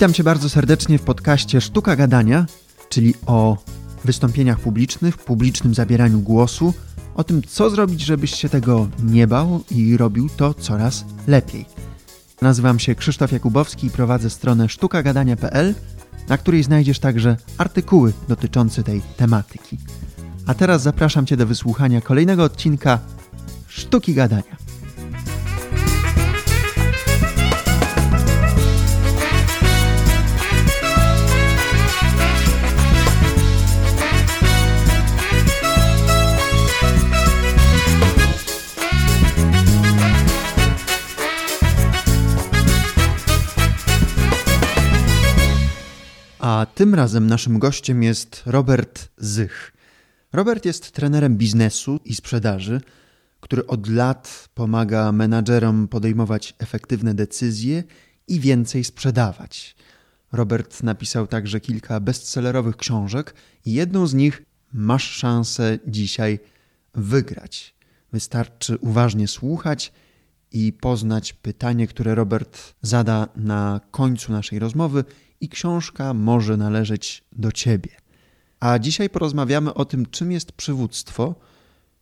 Witam Cię bardzo serdecznie w podcaście Sztuka Gadania, czyli o wystąpieniach publicznych, publicznym zabieraniu głosu, o tym, co zrobić, żebyś się tego nie bał i robił to coraz lepiej. Nazywam się Krzysztof Jakubowski i prowadzę stronę sztukagadania.pl, na której znajdziesz także artykuły dotyczące tej tematyki. A teraz zapraszam Cię do wysłuchania kolejnego odcinka Sztuki Gadania. A tym razem naszym gościem jest Robert Zych. Robert jest trenerem biznesu i sprzedaży, który od lat pomaga menadżerom podejmować efektywne decyzje i więcej sprzedawać. Robert napisał także kilka bestsellerowych książek i jedną z nich masz szansę dzisiaj wygrać. Wystarczy uważnie słuchać i poznać pytanie, które Robert zada na końcu naszej rozmowy i książka może należeć do ciebie. A dzisiaj porozmawiamy o tym, czym jest przywództwo,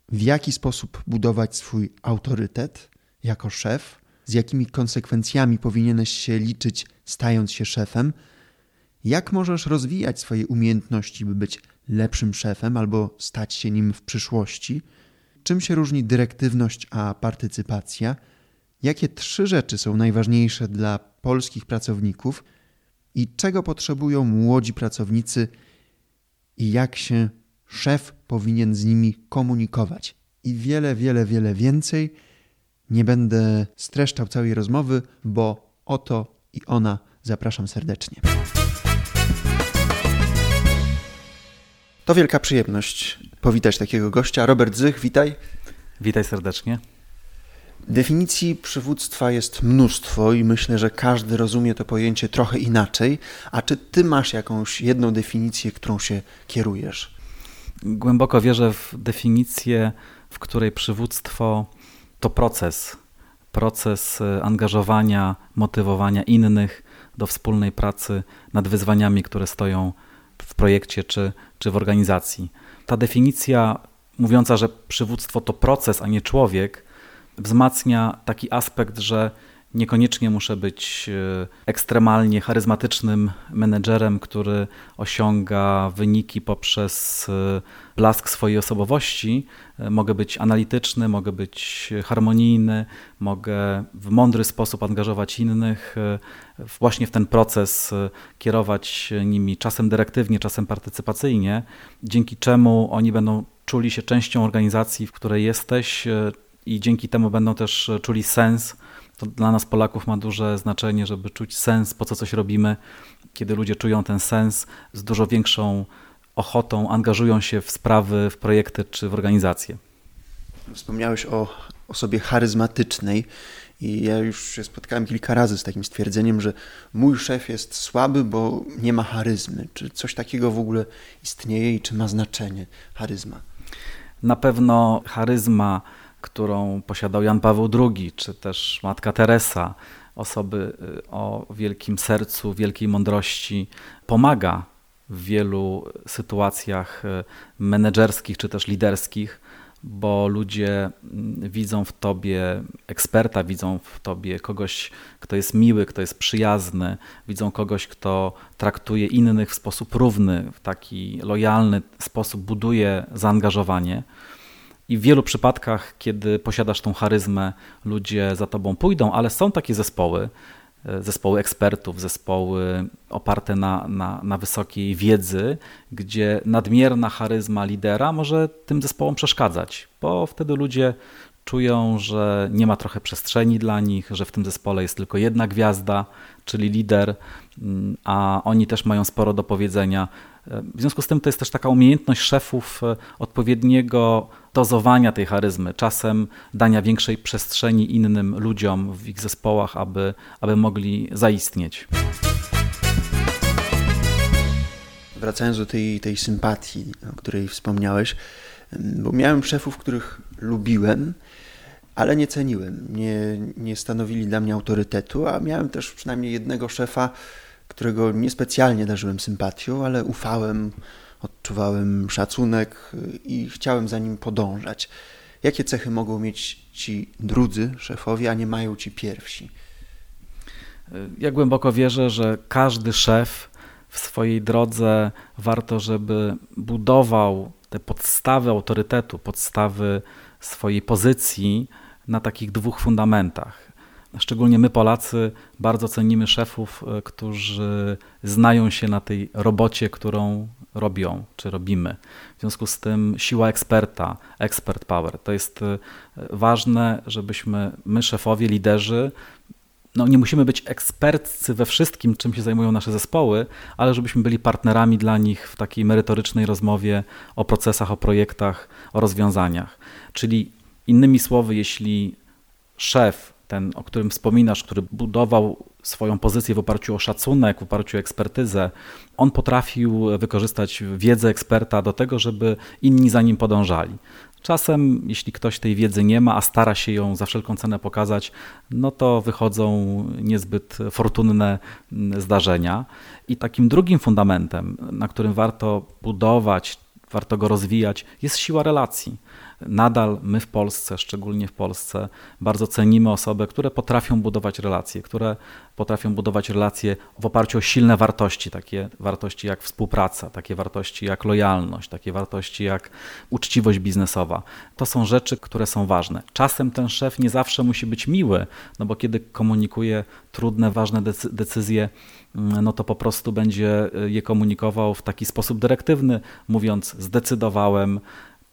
w jaki sposób budować swój autorytet jako szef, z jakimi konsekwencjami powinieneś się liczyć, stając się szefem, jak możesz rozwijać swoje umiejętności, by być lepszym szefem albo stać się nim w przyszłości, czym się różni dyrektywność a partycypacja, jakie trzy rzeczy są najważniejsze dla polskich pracowników i czego potrzebują młodzi pracownicy i jak się szef powinien z nimi komunikować. I wiele, wiele, wiele więcej. Nie będę streszczał całej rozmowy, bo oto i ona zapraszam serdecznie. To wielka przyjemność powitać takiego gościa. Robert Zych, witaj. Witaj serdecznie. Definicji przywództwa jest mnóstwo i myślę, że każdy rozumie to pojęcie trochę inaczej. A czy ty masz jakąś jedną definicję, którą się kierujesz? Głęboko wierzę w definicję, w której przywództwo to proces. Proces e, angażowania, motywowania innych do wspólnej pracy nad wyzwaniami, które stoją w projekcie czy, czy w organizacji. Ta definicja mówiąca, że przywództwo to proces, a nie człowiek, wzmacnia taki aspekt, że niekoniecznie muszę być e, ekstremalnie charyzmatycznym menedżerem, który osiąga wyniki poprzez e, blask swojej osobowości. E, mogę być analityczny, mogę być harmonijny, mogę w mądry sposób angażować innych, właśnie w ten proces kierować nimi czasem dyrektywnie, czasem partycypacyjnie, dzięki czemu oni będą czuli się częścią organizacji, w której jesteś, i dzięki temu będą też czuli sens. To dla nas Polaków ma duże znaczenie, żeby czuć sens, po co coś robimy. Kiedy ludzie czują ten sens, z dużo większą ochotą angażują się w sprawy, w projekty czy w organizacje. Wspomniałeś o osobie charyzmatycznej i ja już się spotkałem kilka razy z takim stwierdzeniem, że mój szef jest słaby, bo nie ma charyzmy. Czy coś takiego w ogóle istnieje i czy ma znaczenie charyzma? Na pewno charyzma którą posiadał Jan Paweł II, czy też Matka Teresa, osoby y, o wielkim sercu, wielkiej mądrości, pomaga w wielu sytuacjach y, menedżerskich czy też liderskich, bo ludzie mm, widzą w tobie eksperta, widzą w tobie kogoś, kto jest miły, kto jest przyjazny, widzą kogoś, kto traktuje innych w sposób równy, w taki lojalny sposób buduje zaangażowanie. I w wielu przypadkach, kiedy posiadasz tą charyzmę, ludzie za tobą pójdą, ale są takie zespoły, e, zespoły ekspertów, zespoły oparte na, na, na wysokiej wiedzy, gdzie nadmierna charyzma lidera może tym zespołom przeszkadzać, bo wtedy ludzie czują, że nie ma trochę przestrzeni dla nich, że w tym zespole jest tylko jedna gwiazda, czyli lider, mm, a oni też mają sporo do powiedzenia. W związku z tym to jest też taka umiejętność szefów e, odpowiedniego dozowania tej charyzmy, czasem dania większej przestrzeni innym ludziom w ich zespołach, aby, aby mogli zaistnieć. Wracając do tej, tej sympatii, o której wspomniałeś, bo miałem szefów, których lubiłem, ale nie ceniłem, nie, nie stanowili dla mnie autorytetu, a miałem też przynajmniej jednego szefa, którego niespecjalnie darzyłem sympatią, ale ufałem, odczuwałem szacunek i chciałem za nim podążać. Jakie cechy mogą mieć ci drudzy szefowie, a nie mają ci pierwsi? Ja głęboko wierzę, że każdy szef w swojej drodze warto, żeby budował te podstawy autorytetu, podstawy swojej pozycji na takich dwóch fundamentach. Szczególnie my, Polacy, bardzo cenimy szefów, e, którzy znają się na tej robocie, którą robią czy robimy. W związku z tym siła eksperta, expert power, to jest e, ważne, żebyśmy my, szefowie, liderzy, no nie musimy być ekspertcy we wszystkim, czym się zajmują nasze zespoły, ale żebyśmy byli partnerami dla nich w takiej merytorycznej rozmowie o procesach, o projektach, o rozwiązaniach. Czyli innymi słowy, jeśli szef, ten, o którym wspominasz, który budował swoją pozycję w oparciu o szacunek, w oparciu o ekspertyzę, on potrafił wykorzystać wiedzę eksperta do tego, żeby inni za nim podążali. Czasem, jeśli ktoś tej wiedzy nie ma, a stara się ją za wszelką cenę pokazać, no to wychodzą niezbyt fortunne zdarzenia. I takim drugim fundamentem, na którym warto budować, warto go rozwijać, jest siła relacji nadal my w Polsce, szczególnie w Polsce, bardzo cenimy osoby, które potrafią budować relacje, które potrafią budować relacje w oparciu o silne wartości, takie wartości jak współpraca, takie wartości jak lojalność, takie wartości jak uczciwość biznesowa. To są rzeczy, które są ważne. Czasem ten szef nie zawsze musi być miły, no bo kiedy komunikuje trudne, ważne decyzje, mm, no to po prostu będzie je komunikował w taki sposób dyrektywny, mówiąc zdecydowałem,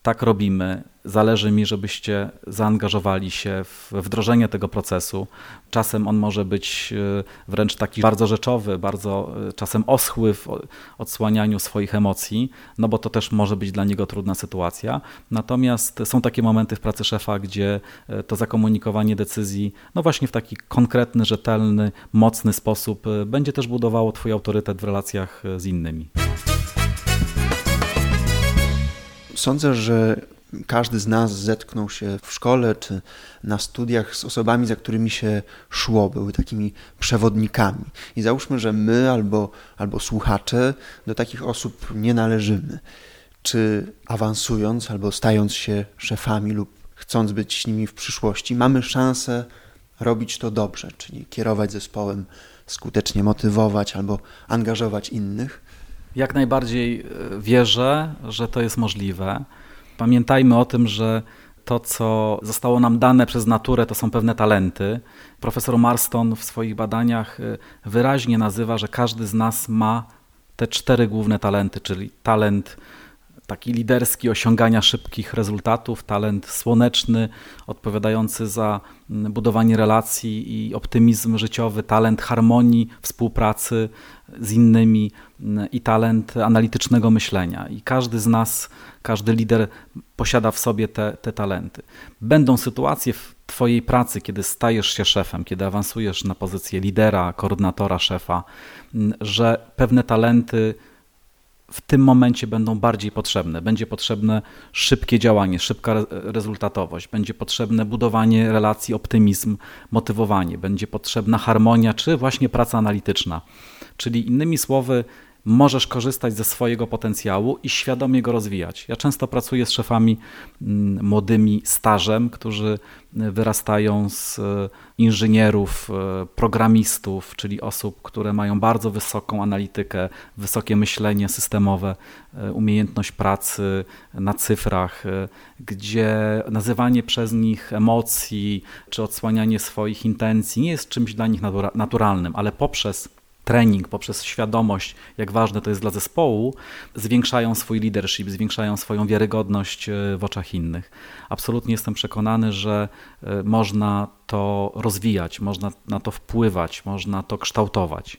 tak robimy. Zależy mi, żebyście zaangażowali się w wdrożenie tego procesu. Czasem on może być e, wręcz taki bardzo rzeczowy, bardzo e, czasem oschły w odsłanianiu swoich emocji, no bo to też może być dla niego trudna sytuacja. Natomiast są takie momenty w pracy szefa, gdzie e, to zakomunikowanie decyzji, no właśnie w taki konkretny, rzetelny, mocny sposób będzie też budowało Twój autorytet w relacjach z innymi. Sądzę, że każdy z nas zetknął się w szkole czy na studiach z osobami, za którymi się szło, były takimi przewodnikami. I załóżmy, że my albo, albo słuchacze do takich osób nie należymy. Czy awansując albo stając się szefami lub chcąc być nimi w przyszłości, mamy szansę robić to dobrze, czyli kierować zespołem, skutecznie motywować albo angażować innych? Jak najbardziej e, wierzę, że to jest możliwe. Pamiętajmy o tym, że to, co zostało nam dane przez naturę, to są pewne talenty. Profesor Marston w swoich badaniach e, wyraźnie nazywa, że każdy z nas ma te cztery główne talenty, czyli talent taki liderski osiągania szybkich rezultatów, talent słoneczny, odpowiadający za mm, budowanie relacji i optymizm życiowy, talent harmonii, współpracy z innymi mm, i talent analitycznego myślenia. I każdy z nas, każdy lider posiada w sobie te, te talenty. Będą sytuacje w Twojej pracy, kiedy stajesz się szefem, kiedy awansujesz na pozycję lidera, koordynatora, szefa, mm, że pewne talenty w tym momencie będą bardziej potrzebne. Będzie potrzebne szybkie działanie, szybka rezultatowość, będzie potrzebne budowanie relacji, optymizm, motywowanie, będzie potrzebna harmonia czy właśnie praca analityczna. Czyli innymi słowy, możesz korzystać ze swojego potencjału i świadomie go rozwijać. Ja często pracuję z szefami mm, młodymi stażem, którzy wyrastają z e, inżynierów, e, programistów, czyli osób, które mają bardzo wysoką analitykę, wysokie myślenie systemowe, umiejętność pracy na cyfrach, gdzie nazywanie przez nich emocji czy odsłanianie swoich intencji nie jest czymś dla nich naturalnym, ale poprzez trening, poprzez świadomość, jak ważne to jest dla zespołu, zwiększają swój leadership, zwiększają swoją wiarygodność e, w oczach innych. Absolutnie jestem przekonany, że e, można to rozwijać, można na to wpływać, można to kształtować.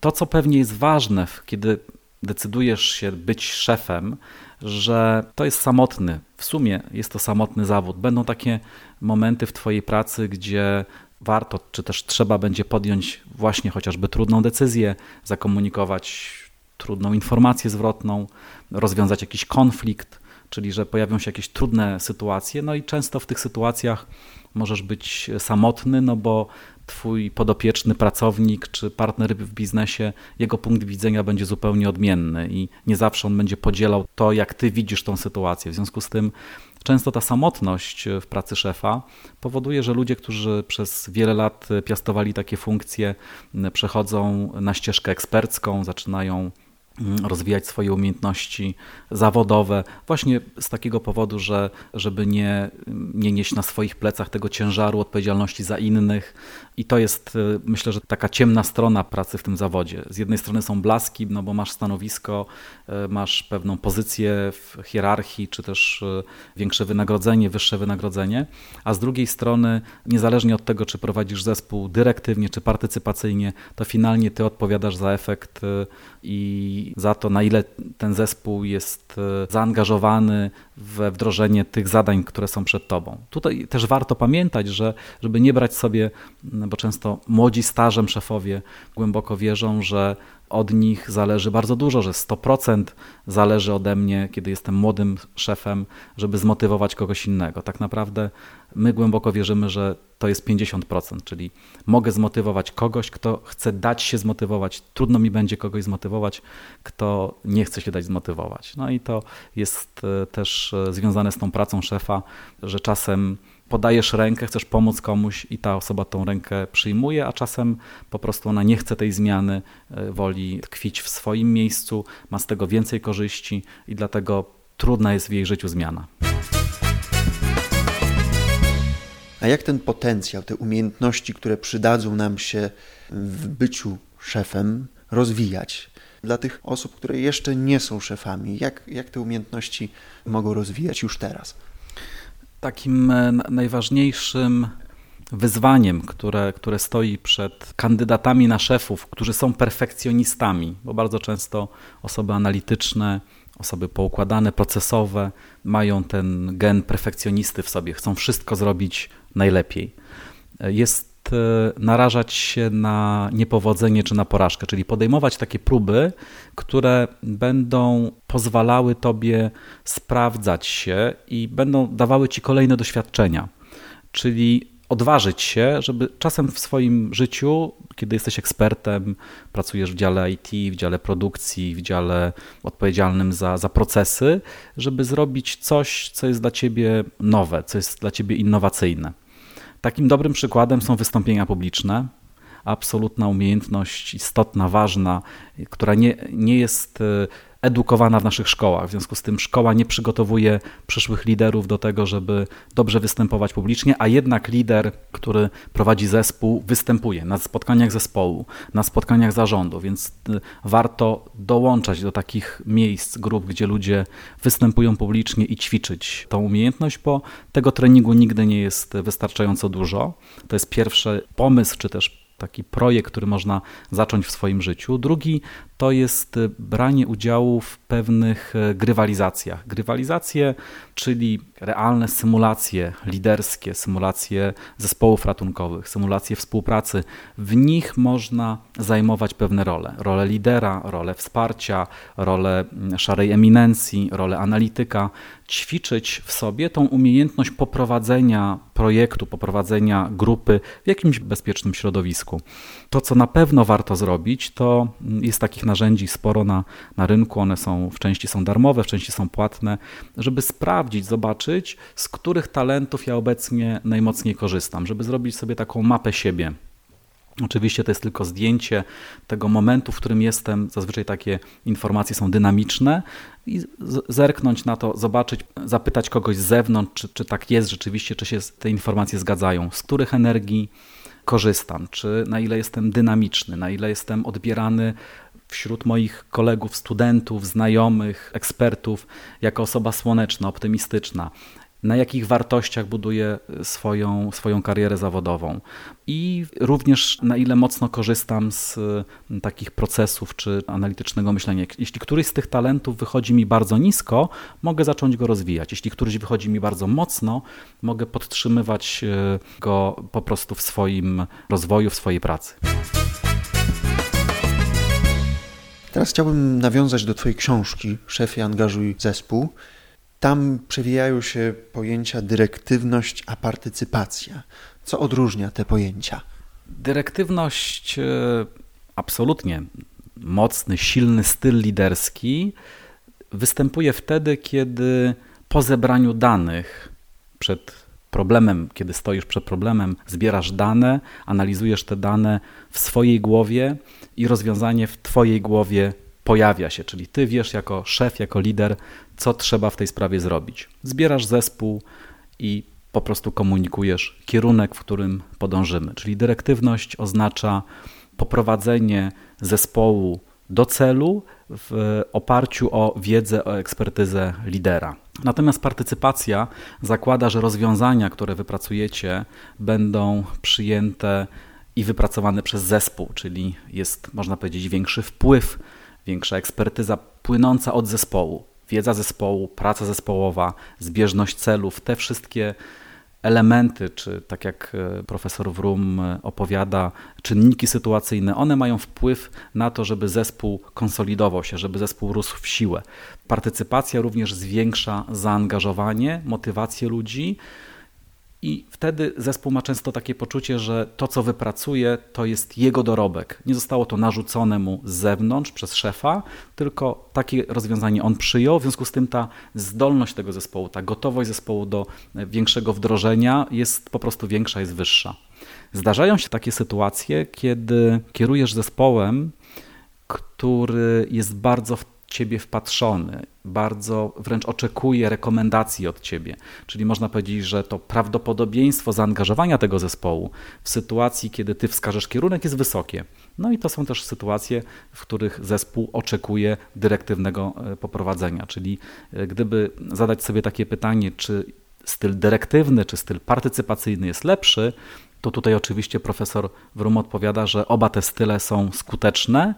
To, co pewnie jest ważne, kiedy decydujesz się być szefem, że to jest samotny, w sumie jest to samotny zawód. Będą takie momenty w Twojej pracy, gdzie warto, czy też trzeba będzie podjąć właśnie chociażby trudną decyzję, zakomunikować trudną informację zwrotną, rozwiązać jakiś konflikt. czyli że pojawią się jakieś trudne sytuacje, no i często w tych sytuacjach możesz być samotny, no bo twój podopieczny pracownik czy partner w biznesie, jego punkt widzenia będzie zupełnie odmienny i nie zawsze on będzie podzielał to, jak ty widzisz tą sytuację. W związku z tym często ta samotność w pracy szefa powoduje, że ludzie, którzy przez wiele lat piastowali takie funkcje, przechodzą na ścieżkę ekspercką, zaczynają rozwijać swoje umiejętności zawodowe, właśnie z takiego powodu, że żeby nie, nie nieść na swoich plecach tego ciężaru odpowiedzialności za innych. I to jest, y, myślę, że taka ciemna strona pracy w tym zawodzie. Z jednej strony są blaski, no bo masz stanowisko, y, masz pewną pozycję w hierarchii, czy też y, większe wynagrodzenie, wyższe wynagrodzenie, a z drugiej strony, niezależnie od tego, czy prowadzisz zespół dyrektywnie, czy partycypacyjnie, to finalnie ty odpowiadasz za efekt i za to, na ile ten zespół jest e, zaangażowany we wdrożenie tych zadań, które są przed tobą. Tutaj też warto pamiętać, że żeby nie brać sobie, bo często młodzi stażem szefowie głęboko wierzą, że od nich zależy bardzo dużo, że 100% zależy ode mnie, kiedy jestem młodym szefem, żeby zmotywować kogoś innego. Tak naprawdę my głęboko wierzymy, że to jest 50%, czyli mogę zmotywować kogoś, kto chce dać się zmotywować. Trudno mi będzie kogoś zmotywować, kto nie chce się dać zmotywować. No i to jest e, też e, związane z tą pracą szefa, że czasem podajesz rękę, chcesz pomóc komuś i ta osoba tą rękę przyjmuje, a czasem po prostu ona nie chce tej zmiany, e, woli tkwić w swoim miejscu, ma z tego więcej korzyści i dlatego trudna jest w jej życiu zmiana. A jak ten potencjał, te umiejętności, które przydadzą nam się w byciu szefem, rozwijać? Dla tych osób, które jeszcze nie są szefami, jak, jak te umiejętności mogą rozwijać już teraz? Takim e, najważniejszym wyzwaniem, które, które stoi przed kandydatami na szefów, którzy są perfekcjonistami, bo bardzo często osoby analityczne, osoby poukładane, procesowe mają ten gen perfekcjonisty w sobie, chcą wszystko zrobić najlepiej. Jest e, narażać się na niepowodzenie czy na porażkę, czyli podejmować takie próby, które będą pozwalały tobie sprawdzać się i będą dawały ci kolejne doświadczenia. Czyli odważyć się, żeby czasem w swoim życiu, kiedy jesteś ekspertem, pracujesz w dziale IT, w dziale produkcji, w dziale odpowiedzialnym za, za procesy, żeby zrobić coś, co jest dla ciebie nowe, co jest dla ciebie innowacyjne. Takim dobrym przykładem są wystąpienia publiczne. Absolutna umiejętność, istotna, ważna, która nie, nie jest edukowana w naszych szkołach. W związku z tym szkoła nie przygotowuje przyszłych liderów do tego, żeby dobrze występować publicznie, a jednak lider, który prowadzi zespół, występuje na spotkaniach zespołu, na spotkaniach zarządu, więc y, warto dołączać do takich miejsc, grup, gdzie ludzie występują publicznie i ćwiczyć tą umiejętność, bo tego treningu nigdy nie jest wystarczająco dużo. To jest pierwszy pomysł, czy też taki projekt, który można zacząć w swoim życiu. Drugi to jest y, branie udziału w pewnych y, grywalizacjach. Grywalizacje, czyli realne symulacje liderskie, symulacje zespołów ratunkowych, symulacje współpracy. W nich można zajmować pewne role. Rolę lidera, rolę wsparcia, rolę mm, szarej eminencji, rolę analityka. Ćwiczyć w sobie tą umiejętność poprowadzenia projektu, poprowadzenia grupy w jakimś bezpiecznym środowisku. To, co na pewno warto zrobić, to mm, jest takich narzędzi sporo na, na rynku. One są w części są darmowe, w części są płatne, żeby sprawdzić, zobaczyć, z których talentów ja obecnie najmocniej korzystam, żeby zrobić sobie taką mapę siebie. Oczywiście to jest tylko zdjęcie tego momentu, w którym jestem. Zazwyczaj takie informacje są dynamiczne i zerknąć na to, zobaczyć, zapytać kogoś z zewnątrz, czy, czy tak jest rzeczywiście, czy się te informacje zgadzają, z których energii korzystam, czy na ile jestem dynamiczny, na ile jestem odbierany wśród moich kolegów, studentów, znajomych, ekspertów jako osoba słoneczna, optymistyczna, na jakich wartościach buduję swoją, swoją karierę zawodową i również na ile mocno korzystam z mm, takich procesów czy analitycznego myślenia. Jeśli któryś z tych talentów wychodzi mi bardzo nisko, mogę zacząć go rozwijać. Jeśli któryś wychodzi mi bardzo mocno, mogę podtrzymywać e, go po prostu w swoim rozwoju, w swojej pracy. Teraz chciałbym nawiązać do Twojej książki Szefie, angażuj zespół. Tam przewijają się pojęcia dyrektywność a partycypacja. Co odróżnia te pojęcia? Dyrektywność, e, absolutnie mocny, silny styl liderski występuje wtedy, kiedy po zebraniu danych przed problemem, kiedy stoisz przed problemem, zbierasz dane, analizujesz te dane w swojej głowie i rozwiązanie w Twojej głowie pojawia się, czyli Ty wiesz jako szef, jako lider, co trzeba w tej sprawie zrobić. Zbierasz zespół i po prostu komunikujesz kierunek, w którym podążymy. Czyli dyrektywność oznacza poprowadzenie zespołu do celu w oparciu o wiedzę, o ekspertyzę lidera. Natomiast partycypacja zakłada, że rozwiązania, które wypracujecie, będą przyjęte i wypracowane przez zespół, czyli jest, można powiedzieć, większy wpływ, większa ekspertyza płynąca od zespołu. Wiedza zespołu, praca zespołowa, zbieżność celów, te wszystkie elementy, czy tak jak e, profesor Wrum e, opowiada, czynniki sytuacyjne, one mają wpływ na to, żeby zespół konsolidował się, żeby zespół rósł w siłę. Partycypacja również zwiększa zaangażowanie, motywację ludzi i wtedy zespół ma często takie poczucie, że to, co wypracuje, to jest jego dorobek. Nie zostało to narzucone mu z zewnątrz przez szefa, tylko takie rozwiązanie on przyjął. W związku z tym ta zdolność tego zespołu, ta gotowość zespołu do większego wdrożenia jest po prostu większa, jest wyższa. Zdarzają się takie sytuacje, kiedy kierujesz zespołem, który jest bardzo w ciebie wpatrzony, bardzo wręcz oczekuje rekomendacji od ciebie. Czyli można powiedzieć, że to prawdopodobieństwo zaangażowania tego zespołu w sytuacji, kiedy ty wskażesz kierunek, jest wysokie. No i to są też sytuacje, w których zespół oczekuje dyrektywnego e, poprowadzenia. Czyli e, gdyby zadać sobie takie pytanie, czy styl dyrektywny, czy styl partycypacyjny jest lepszy, to tutaj oczywiście profesor Wrum odpowiada, że oba te style są skuteczne,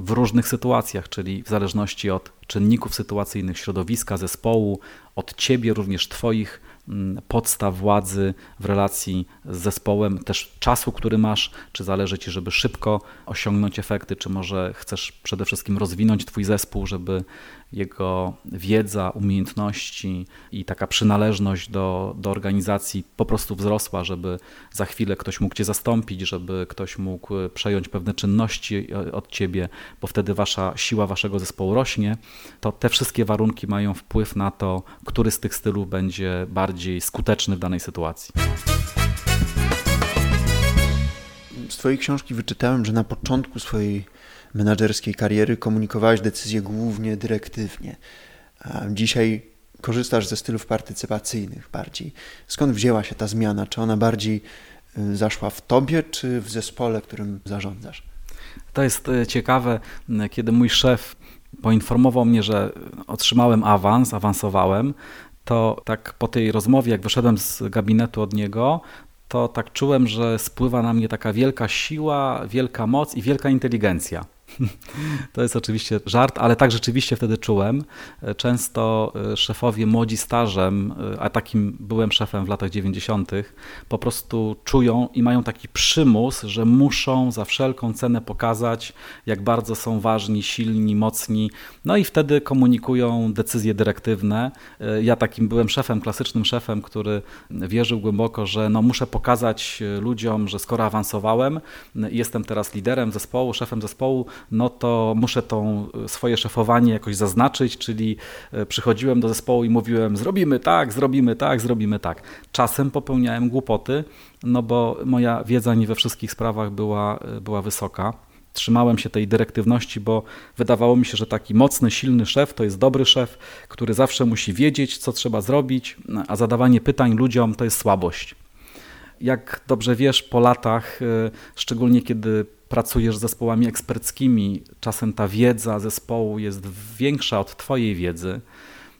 w różnych sytuacjach, czyli w zależności od czynników sytuacyjnych, środowiska, zespołu, od ciebie, również twoich podstaw władzy w relacji z zespołem, też czasu, który masz, czy zależy ci, żeby szybko osiągnąć efekty, czy może chcesz przede wszystkim rozwinąć twój zespół, żeby jego wiedza, umiejętności i taka przynależność do, do organizacji po prostu wzrosła, żeby za chwilę ktoś mógł cię zastąpić, żeby ktoś mógł przejąć pewne czynności od ciebie, bo wtedy wasza siła waszego zespołu rośnie, to te wszystkie warunki mają wpływ na to, który z tych stylów będzie bardziej skuteczny w danej sytuacji. Z Twojej książki wyczytałem, że na początku swojej menadżerskiej kariery komunikowałeś decyzje głównie dyrektywnie. A dzisiaj korzystasz ze stylów partycypacyjnych bardziej. Skąd wzięła się ta zmiana? Czy ona bardziej y, zaszła w tobie, czy w zespole, którym zarządzasz? To jest y, ciekawe, kiedy mój szef poinformował mnie, że otrzymałem awans, awansowałem, to tak po tej rozmowie, jak wyszedłem z gabinetu od niego, to tak czułem, że spływa na mnie taka wielka siła, wielka moc i wielka inteligencja. To jest oczywiście żart, ale tak rzeczywiście wtedy czułem. Często e, szefowie młodzi stażem, e, a takim byłem szefem w latach 90., po prostu czują i mają taki przymus, że muszą za wszelką cenę pokazać, jak bardzo są ważni, silni, mocni. No i wtedy komunikują decyzje dyrektywne. E, ja takim byłem szefem, klasycznym szefem, który wierzył głęboko, że no muszę pokazać ludziom, że skoro awansowałem, jestem teraz liderem zespołu, szefem zespołu, no to muszę to swoje szefowanie jakoś zaznaczyć, czyli e, przychodziłem do zespołu i mówiłem zrobimy tak, zrobimy tak, zrobimy tak. Czasem popełniałem głupoty, no bo moja wiedza nie we wszystkich sprawach była, e, była wysoka. Trzymałem się tej dyrektywności, bo wydawało mi się, że taki mocny, silny szef to jest dobry szef, który zawsze musi wiedzieć, co trzeba zrobić, a zadawanie pytań ludziom to jest słabość. Jak dobrze wiesz, po latach, e, szczególnie kiedy pracujesz z zespołami eksperckimi, czasem ta wiedza zespołu jest większa od Twojej wiedzy.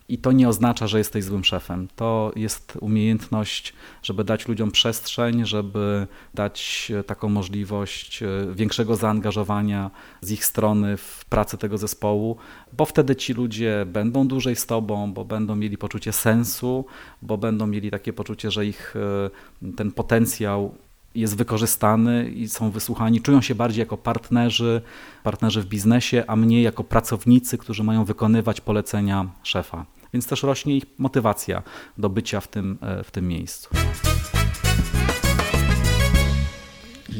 I to nie oznacza, że jesteś złym szefem. To jest umiejętność, żeby dać ludziom przestrzeń, żeby dać taką możliwość e, większego zaangażowania z ich strony w pracę tego zespołu, bo wtedy ci ludzie będą dłużej z tobą, bo będą mieli poczucie sensu, bo będą mieli takie poczucie, że ich e, ten potencjał jest wykorzystany i są wysłuchani, czują się bardziej jako partnerzy, partnerzy w biznesie, a mniej jako pracownicy, którzy mają wykonywać polecenia szefa. więc też rośnie ich motywacja do bycia w tym, w tym miejscu.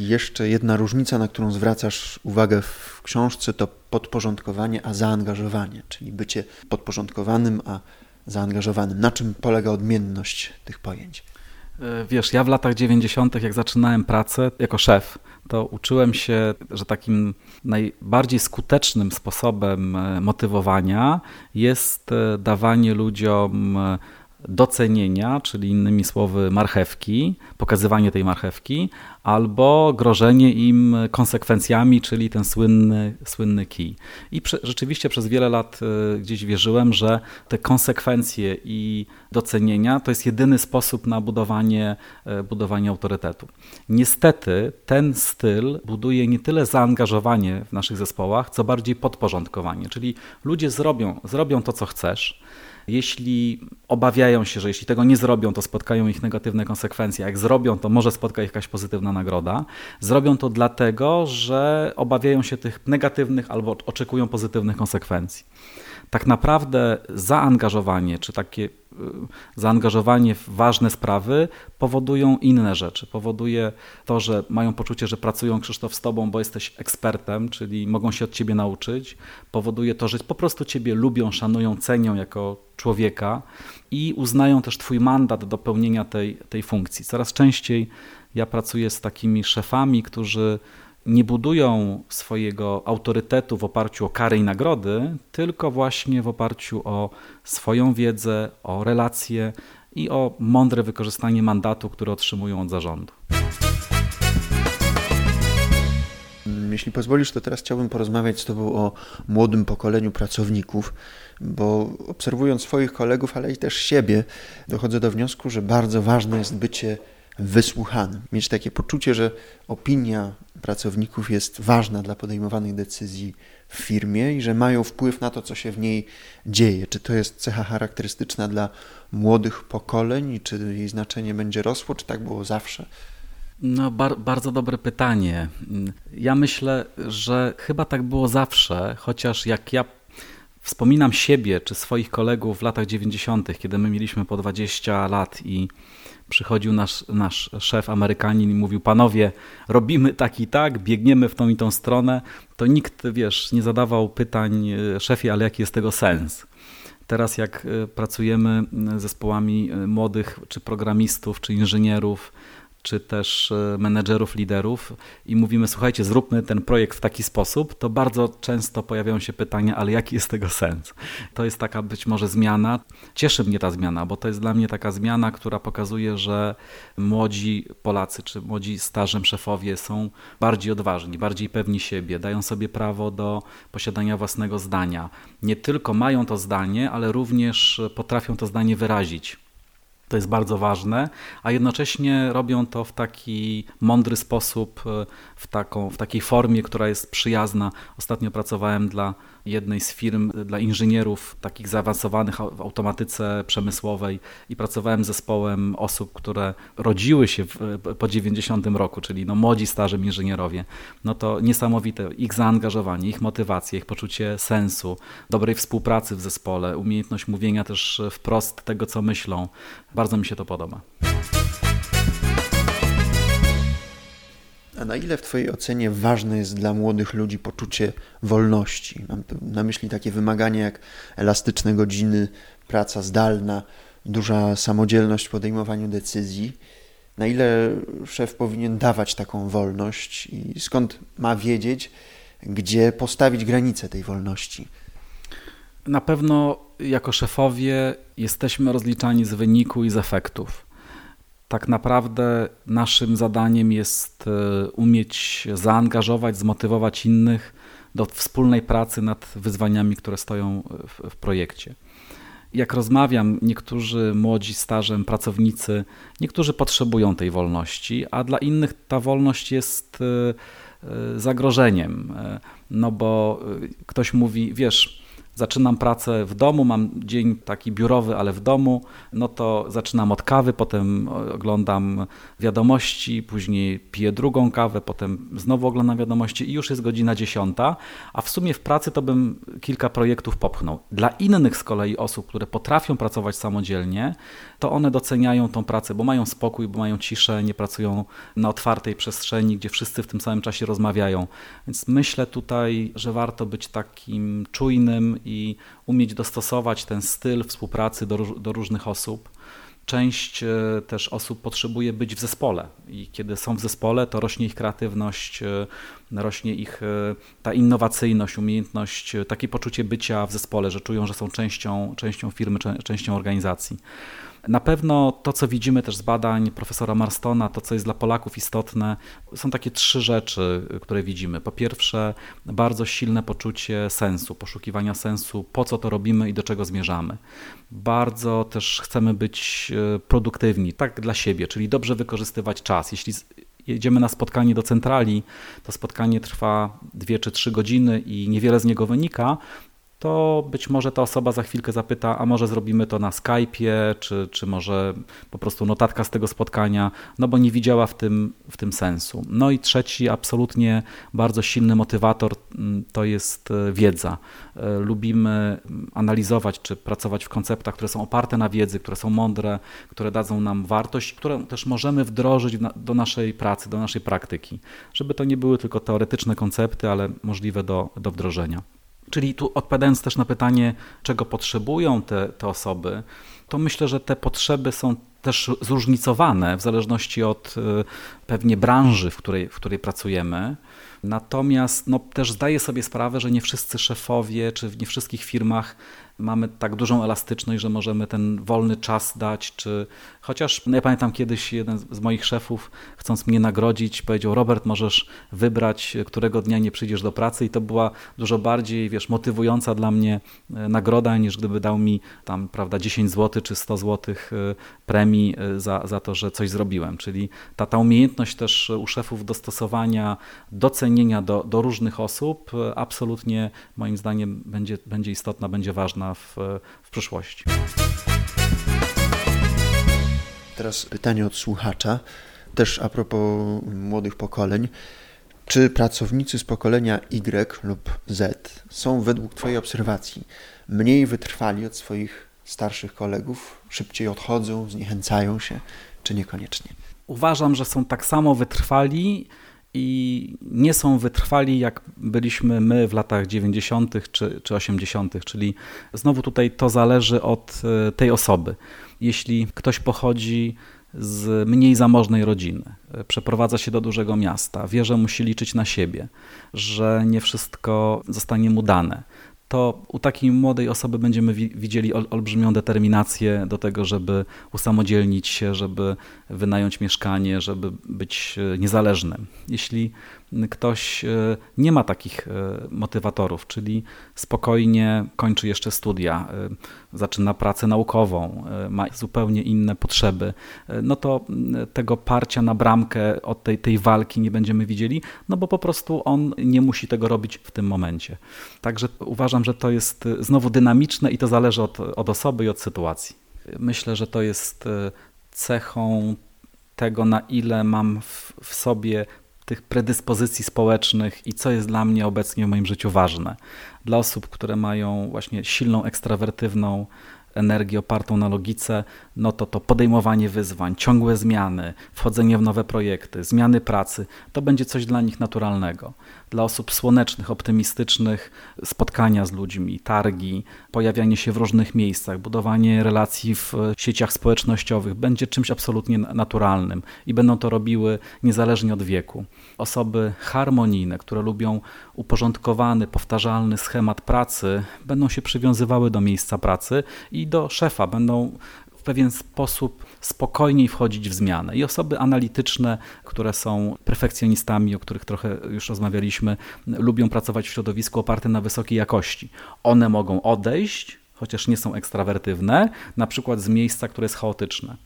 jeszcze jedna różnica, na którą zwracasz uwagę w książce, to podporządkowanie, a zaangażowanie, czyli bycie podporządkowanym, a zaangażowanym. Na czym polega odmienność tych pojęć? E, wiesz, ja w latach 90., jak zaczynałem pracę jako szef, to uczyłem się, że takim najbardziej skutecznym sposobem e, motywowania jest e, dawanie ludziom docenienia, czyli innymi słowy marchewki, pokazywanie tej marchewki, albo grożenie im konsekwencjami, czyli ten słynny, słynny kij. I rzeczywiście przez wiele lat y, gdzieś wierzyłem, że te konsekwencje i docenienia to jest jedyny sposób na budowanie, y, budowanie autorytetu. Niestety ten styl buduje nie tyle zaangażowanie w naszych zespołach, co bardziej podporządkowanie, czyli ludzie zrobią, zrobią to, co chcesz, jeśli obawiają się, że jeśli tego nie zrobią, to spotkają ich negatywne konsekwencje, jak zrobią, to może spotka ich jakaś pozytywna nagroda. Zrobią to dlatego, że obawiają się tych negatywnych albo oczekują pozytywnych konsekwencji tak naprawdę zaangażowanie, czy takie y, zaangażowanie w ważne sprawy powodują inne rzeczy. Powoduje to, że mają poczucie, że pracują Krzysztof z tobą, bo jesteś ekspertem, czyli mogą się od ciebie nauczyć. Powoduje to, że po prostu ciebie lubią, szanują, cenią jako człowieka i uznają też twój mandat do pełnienia tej, tej funkcji. Coraz częściej ja pracuję z takimi szefami, którzy nie budują swojego autorytetu w oparciu o kary i nagrody, tylko właśnie w oparciu o swoją wiedzę, o relacje i o mądre wykorzystanie mandatu, który otrzymują od zarządu. Jeśli pozwolisz, to teraz chciałbym porozmawiać z Tobą o młodym pokoleniu pracowników, bo obserwując swoich kolegów, ale i też siebie, dochodzę do wniosku, że bardzo ważne jest bycie wysłuchanym. Mieć takie poczucie, że opinia pracowników jest ważna dla podejmowanych decyzji w firmie i że mają wpływ na to, co się w niej dzieje. Czy to jest cecha charakterystyczna dla młodych pokoleń, czy jej znaczenie będzie rosło, czy tak było zawsze? No, bar bardzo dobre pytanie. Ja myślę, że chyba tak było zawsze, chociaż jak ja wspominam siebie czy swoich kolegów w latach 90., kiedy my mieliśmy po 20 lat i przychodził nasz, nasz szef Amerykanin i mówił, panowie, robimy tak i tak, biegniemy w tą i tą stronę, to nikt, wiesz, nie zadawał pytań e, szefie, ale jaki jest tego sens. Teraz jak e, pracujemy z zespołami e, młodych, czy programistów, czy inżynierów, czy też e, menedżerów, liderów i mówimy, słuchajcie, zróbmy ten projekt w taki sposób, to bardzo często pojawiają się pytania, ale jaki jest tego sens? To jest taka być może zmiana. Cieszy mnie ta zmiana, bo to jest dla mnie taka zmiana, która pokazuje, że młodzi Polacy czy młodzi starzem szefowie są bardziej odważni, bardziej pewni siebie, dają sobie prawo do posiadania własnego zdania. Nie tylko mają to zdanie, ale również potrafią to zdanie wyrazić to jest bardzo ważne, a jednocześnie robią to w taki mądry sposób, e, w, taką, w takiej formie, która jest przyjazna. Ostatnio pracowałem dla jednej z firm dla inżynierów takich zaawansowanych w automatyce przemysłowej i pracowałem z zespołem osób, które rodziły się w, po 90 roku, czyli no młodzi, starzy inżynierowie. No to niesamowite ich zaangażowanie, ich motywacja, ich poczucie sensu, dobrej współpracy w zespole, umiejętność mówienia też wprost tego, co myślą. Bardzo mi się to podoba. Na ile w Twojej ocenie ważne jest dla młodych ludzi poczucie wolności? Mam na myśli takie wymagania jak elastyczne godziny, praca zdalna, duża samodzielność w podejmowaniu decyzji. Na ile szef powinien dawać taką wolność i skąd ma wiedzieć, gdzie postawić granice tej wolności? Na pewno jako szefowie jesteśmy rozliczani z wyniku i z efektów tak naprawdę naszym zadaniem jest e, umieć zaangażować, zmotywować innych do wspólnej pracy nad wyzwaniami, które stoją w, w projekcie. Jak rozmawiam, niektórzy młodzi, starzem, pracownicy, niektórzy potrzebują tej wolności, a dla innych ta wolność jest e, e, zagrożeniem. No bo ktoś mówi, wiesz, zaczynam pracę w domu, mam dzień taki biurowy, ale w domu, no to zaczynam od kawy, potem oglądam wiadomości, później piję drugą kawę, potem znowu oglądam wiadomości i już jest godzina dziesiąta, a w sumie w pracy to bym kilka projektów popchnął. Dla innych z kolei osób, które potrafią pracować samodzielnie, to one doceniają tą pracę, bo mają spokój, bo mają ciszę, nie pracują na otwartej przestrzeni, gdzie wszyscy w tym samym czasie rozmawiają. Więc myślę tutaj, że warto być takim czujnym umieć dostosować ten styl współpracy do, do różnych osób. Część e, też osób potrzebuje być w zespole i kiedy są w zespole, to rośnie ich kreatywność, e, rośnie ich e, ta innowacyjność, umiejętność, takie poczucie bycia w zespole, że czują, że są częścią, częścią firmy, częścią organizacji. Na pewno to, co widzimy też z badań profesora Marstona, to, co jest dla Polaków istotne, są takie trzy rzeczy, które widzimy. Po pierwsze, bardzo silne poczucie sensu, poszukiwania sensu, po co to robimy i do czego zmierzamy. Bardzo też chcemy być e, produktywni, tak dla siebie, czyli dobrze wykorzystywać czas. Jeśli jedziemy na spotkanie do centrali, to spotkanie trwa dwie czy trzy godziny i niewiele z niego wynika, to być może ta osoba za chwilkę zapyta, a może zrobimy to na Skype'ie, czy, czy może po prostu notatka z tego spotkania, no bo nie widziała w tym, w tym sensu. No i trzeci, absolutnie bardzo silny motywator mm, to jest e, wiedza. E, lubimy analizować czy pracować w konceptach, które są oparte na wiedzy, które są mądre, które dadzą nam wartość, które też możemy wdrożyć do naszej pracy, do naszej praktyki, żeby to nie były tylko teoretyczne koncepty, ale możliwe do, do wdrożenia. Czyli tu odpowiadając też na pytanie, czego potrzebują te, te osoby, to myślę, że te potrzeby są też zróżnicowane w zależności od e, pewnie branży, w której, w której pracujemy. Natomiast no, też zdaję sobie sprawę, że nie wszyscy szefowie czy w nie wszystkich firmach mamy tak dużą elastyczność, że możemy ten wolny czas dać, czy chociaż no ja pamiętam kiedyś jeden z moich szefów, chcąc mnie nagrodzić, powiedział: Robert, możesz wybrać, którego dnia nie przyjdziesz do pracy, i to była dużo bardziej, wiesz, motywująca dla mnie e, nagroda, niż gdyby dał mi tam, prawda, 10 zł czy 100 zł e, premii e, za, za to, że coś zrobiłem. Czyli ta, ta umiejętność też u szefów dostosowania, docenienia do, do różnych osób, absolutnie moim zdaniem będzie, będzie istotna, będzie ważna w, w przyszłości. Teraz pytanie od słuchacza, też a propos młodych pokoleń. Czy pracownicy z pokolenia Y lub Z są według Twojej obserwacji mniej wytrwali od swoich starszych kolegów, szybciej odchodzą, zniechęcają się, czy niekoniecznie? Uważam, że są tak samo wytrwali i nie są wytrwali, jak byliśmy my w latach 90. czy, czy 80., czyli znowu tutaj to zależy od e, tej osoby. Jeśli ktoś pochodzi z mniej zamożnej rodziny, e, przeprowadza się do dużego miasta, wie, że musi liczyć na siebie, że nie wszystko zostanie mu dane, to u takiej młodej osoby będziemy widzieli olbrzymią determinację do tego, żeby usamodzielnić się, żeby wynająć mieszkanie, żeby być e, niezależnym. Jeśli ktoś e, nie ma takich e, motywatorów, czyli spokojnie kończy jeszcze studia, e, zaczyna pracę naukową, ma zupełnie inne potrzeby, no to tego parcia na bramkę od tej, tej walki nie będziemy widzieli, no bo po prostu on nie musi tego robić w tym momencie. Także uważam, że to jest znowu dynamiczne i to zależy od, od osoby i od sytuacji. Myślę, że to jest cechą tego, na ile mam w, w sobie tych predyspozycji społecznych i co jest dla mnie obecnie w moim życiu ważne. Dla osób, które mają właśnie silną ekstrawertywną energię opartą na logice, no to to podejmowanie wyzwań, ciągłe zmiany, wchodzenie w nowe projekty, zmiany pracy, to będzie coś dla nich naturalnego. Dla osób słonecznych, optymistycznych, spotkania z ludźmi, targi, pojawianie się w różnych miejscach, budowanie relacji w sieciach społecznościowych będzie czymś absolutnie naturalnym i będą to robiły niezależnie od wieku. Osoby harmonijne, które lubią uporządkowany, powtarzalny schemat pracy, będą się przywiązywały do miejsca pracy i do szefa, będą w pewien sposób spokojniej wchodzić w zmianę. I osoby analityczne, które są perfekcjonistami, o których trochę już rozmawialiśmy, lubią pracować w środowisku opartym na wysokiej jakości. One mogą odejść, chociaż nie są ekstrawertywne, na przykład z miejsca, które jest chaotyczne.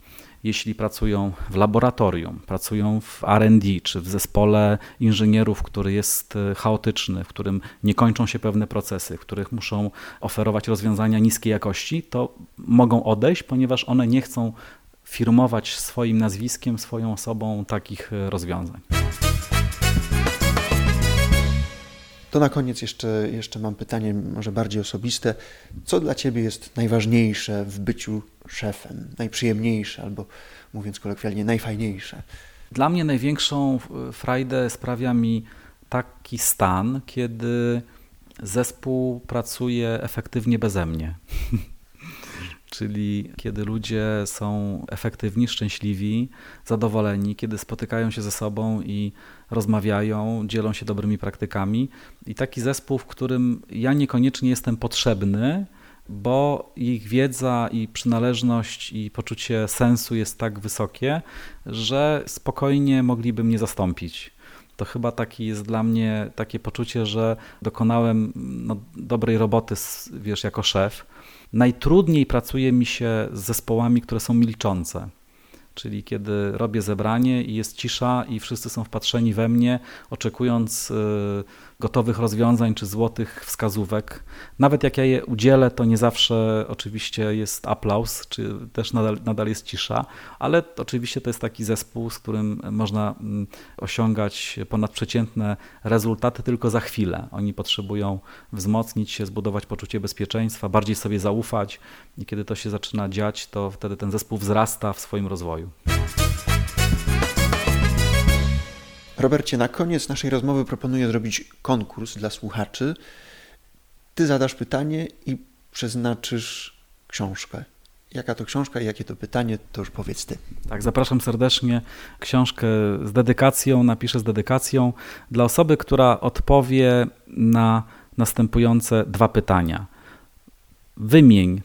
Jeśli pracują w laboratorium, pracują w RD czy w zespole inżynierów, który jest e, chaotyczny, w którym nie kończą się pewne procesy, w których muszą oferować rozwiązania niskiej jakości, to mogą odejść, ponieważ one nie chcą firmować swoim nazwiskiem, swoją osobą takich e, rozwiązań. To na koniec jeszcze, jeszcze mam pytanie, może bardziej osobiste. Co dla Ciebie jest najważniejsze w byciu szefem? Najprzyjemniejsze, albo mówiąc kolokwialnie, najfajniejsze? Dla mnie największą frajdę sprawia mi taki stan, kiedy zespół pracuje efektywnie beze mnie. Czyli kiedy ludzie są efektywni, szczęśliwi, zadowoleni, kiedy spotykają się ze sobą i rozmawiają, dzielą się dobrymi praktykami. I taki zespół, w którym ja niekoniecznie jestem potrzebny, bo ich wiedza i przynależność i poczucie sensu jest tak wysokie, że spokojnie mogliby mnie zastąpić. To chyba taki jest dla mnie takie poczucie, że dokonałem no, dobrej roboty, wiesz, jako szef. Najtrudniej pracuje mi się z zespołami, które są milczące. Czyli kiedy robię zebranie i jest cisza i wszyscy są wpatrzeni we mnie, oczekując y, gotowych rozwiązań czy złotych wskazówek. Nawet jak ja je udzielę, to nie zawsze oczywiście jest aplauz, czy też nadal, nadal jest cisza, ale oczywiście to jest taki zespół, z którym można mm, osiągać ponadprzeciętne rezultaty tylko za chwilę. Oni potrzebują wzmocnić się, zbudować poczucie bezpieczeństwa, bardziej sobie zaufać i kiedy to się zaczyna dziać, to wtedy ten zespół wzrasta w swoim rozwoju. Robercie, na koniec naszej rozmowy proponuję zrobić konkurs dla słuchaczy. Ty zadasz pytanie i przeznaczysz książkę. Jaka to książka i jakie to pytanie, to już powiedz ty. Tak, zapraszam serdecznie. Książkę z dedykacją, napiszę z dedykacją dla osoby, która odpowie na następujące dwa pytania. Wymień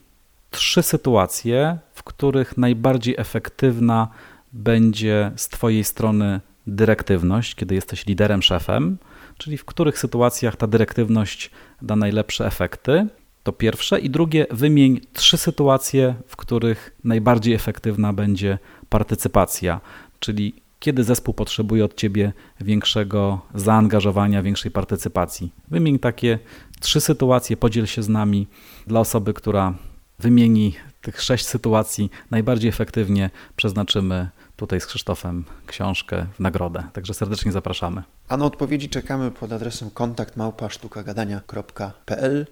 trzy sytuacje, w których najbardziej efektywna będzie z Twojej strony dyrektywność, kiedy jesteś liderem, szefem, czyli w których sytuacjach ta dyrektywność da najlepsze efekty. To pierwsze. I drugie, wymień trzy sytuacje, w których najbardziej efektywna będzie partycypacja, czyli kiedy zespół potrzebuje od ciebie większego zaangażowania, większej partycypacji. Wymień takie trzy sytuacje, podziel się z nami dla osoby, która wymieni tych sześć sytuacji najbardziej efektywnie, przeznaczymy tutaj z Krzysztofem książkę w nagrodę. Także serdecznie zapraszamy. A na odpowiedzi czekamy pod adresem kontakt małpasztukagadania.pl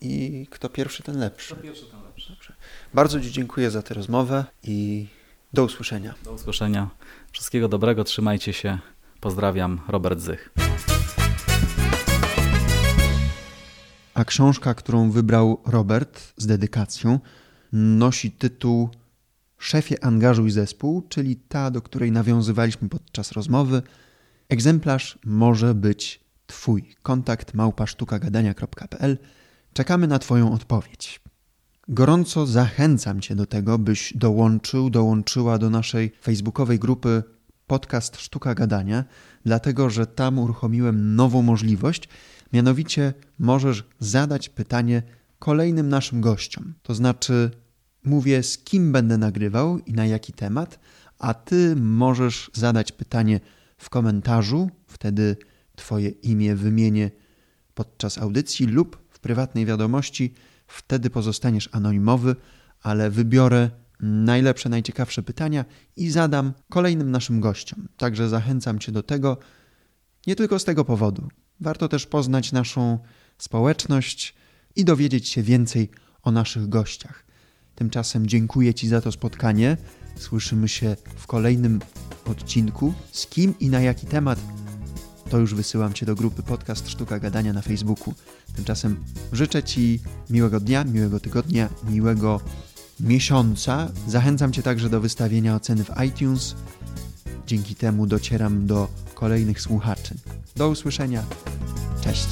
i kto pierwszy, ten lepszy. Kto pierwszy, ten lepszy. Dobrze. Bardzo Ci dziękuję za tę rozmowę i do usłyszenia. Do usłyszenia. Wszystkiego dobrego, trzymajcie się. Pozdrawiam, Robert Zych. A książka, którą wybrał Robert z dedykacją, nosi tytuł Szefie angażuj zespół, czyli ta, do której nawiązywaliśmy podczas rozmowy. Egzemplarz może być Twój. Kontakt małpasztukagadania.pl. Czekamy na Twoją odpowiedź. Gorąco zachęcam Cię do tego, byś dołączył, dołączyła do naszej facebookowej grupy podcast Sztuka Gadania, dlatego że tam uruchomiłem nową możliwość, mianowicie możesz zadać pytanie kolejnym naszym gościom. To znaczy mówię, z kim będę nagrywał i na jaki temat, a ty możesz zadać pytanie w komentarzu, wtedy Twoje imię wymienię podczas audycji lub w prywatnej wiadomości, wtedy pozostaniesz anonimowy, ale wybiorę najlepsze, najciekawsze pytania i zadam kolejnym naszym gościom. Także zachęcam Cię do tego nie tylko z tego powodu. Warto też poznać naszą społeczność i dowiedzieć się więcej o naszych gościach. Tymczasem dziękuję Ci za to spotkanie. Słyszymy się w kolejnym odcinku. Z kim i na jaki temat, to już wysyłam Cię do grupy Podcast Sztuka Gadania na Facebooku. Tymczasem życzę Ci miłego dnia, miłego tygodnia, miłego miesiąca. Zachęcam Cię także do wystawienia oceny w iTunes. Dzięki temu docieram do kolejnych słuchaczy. Do usłyszenia. Cześć.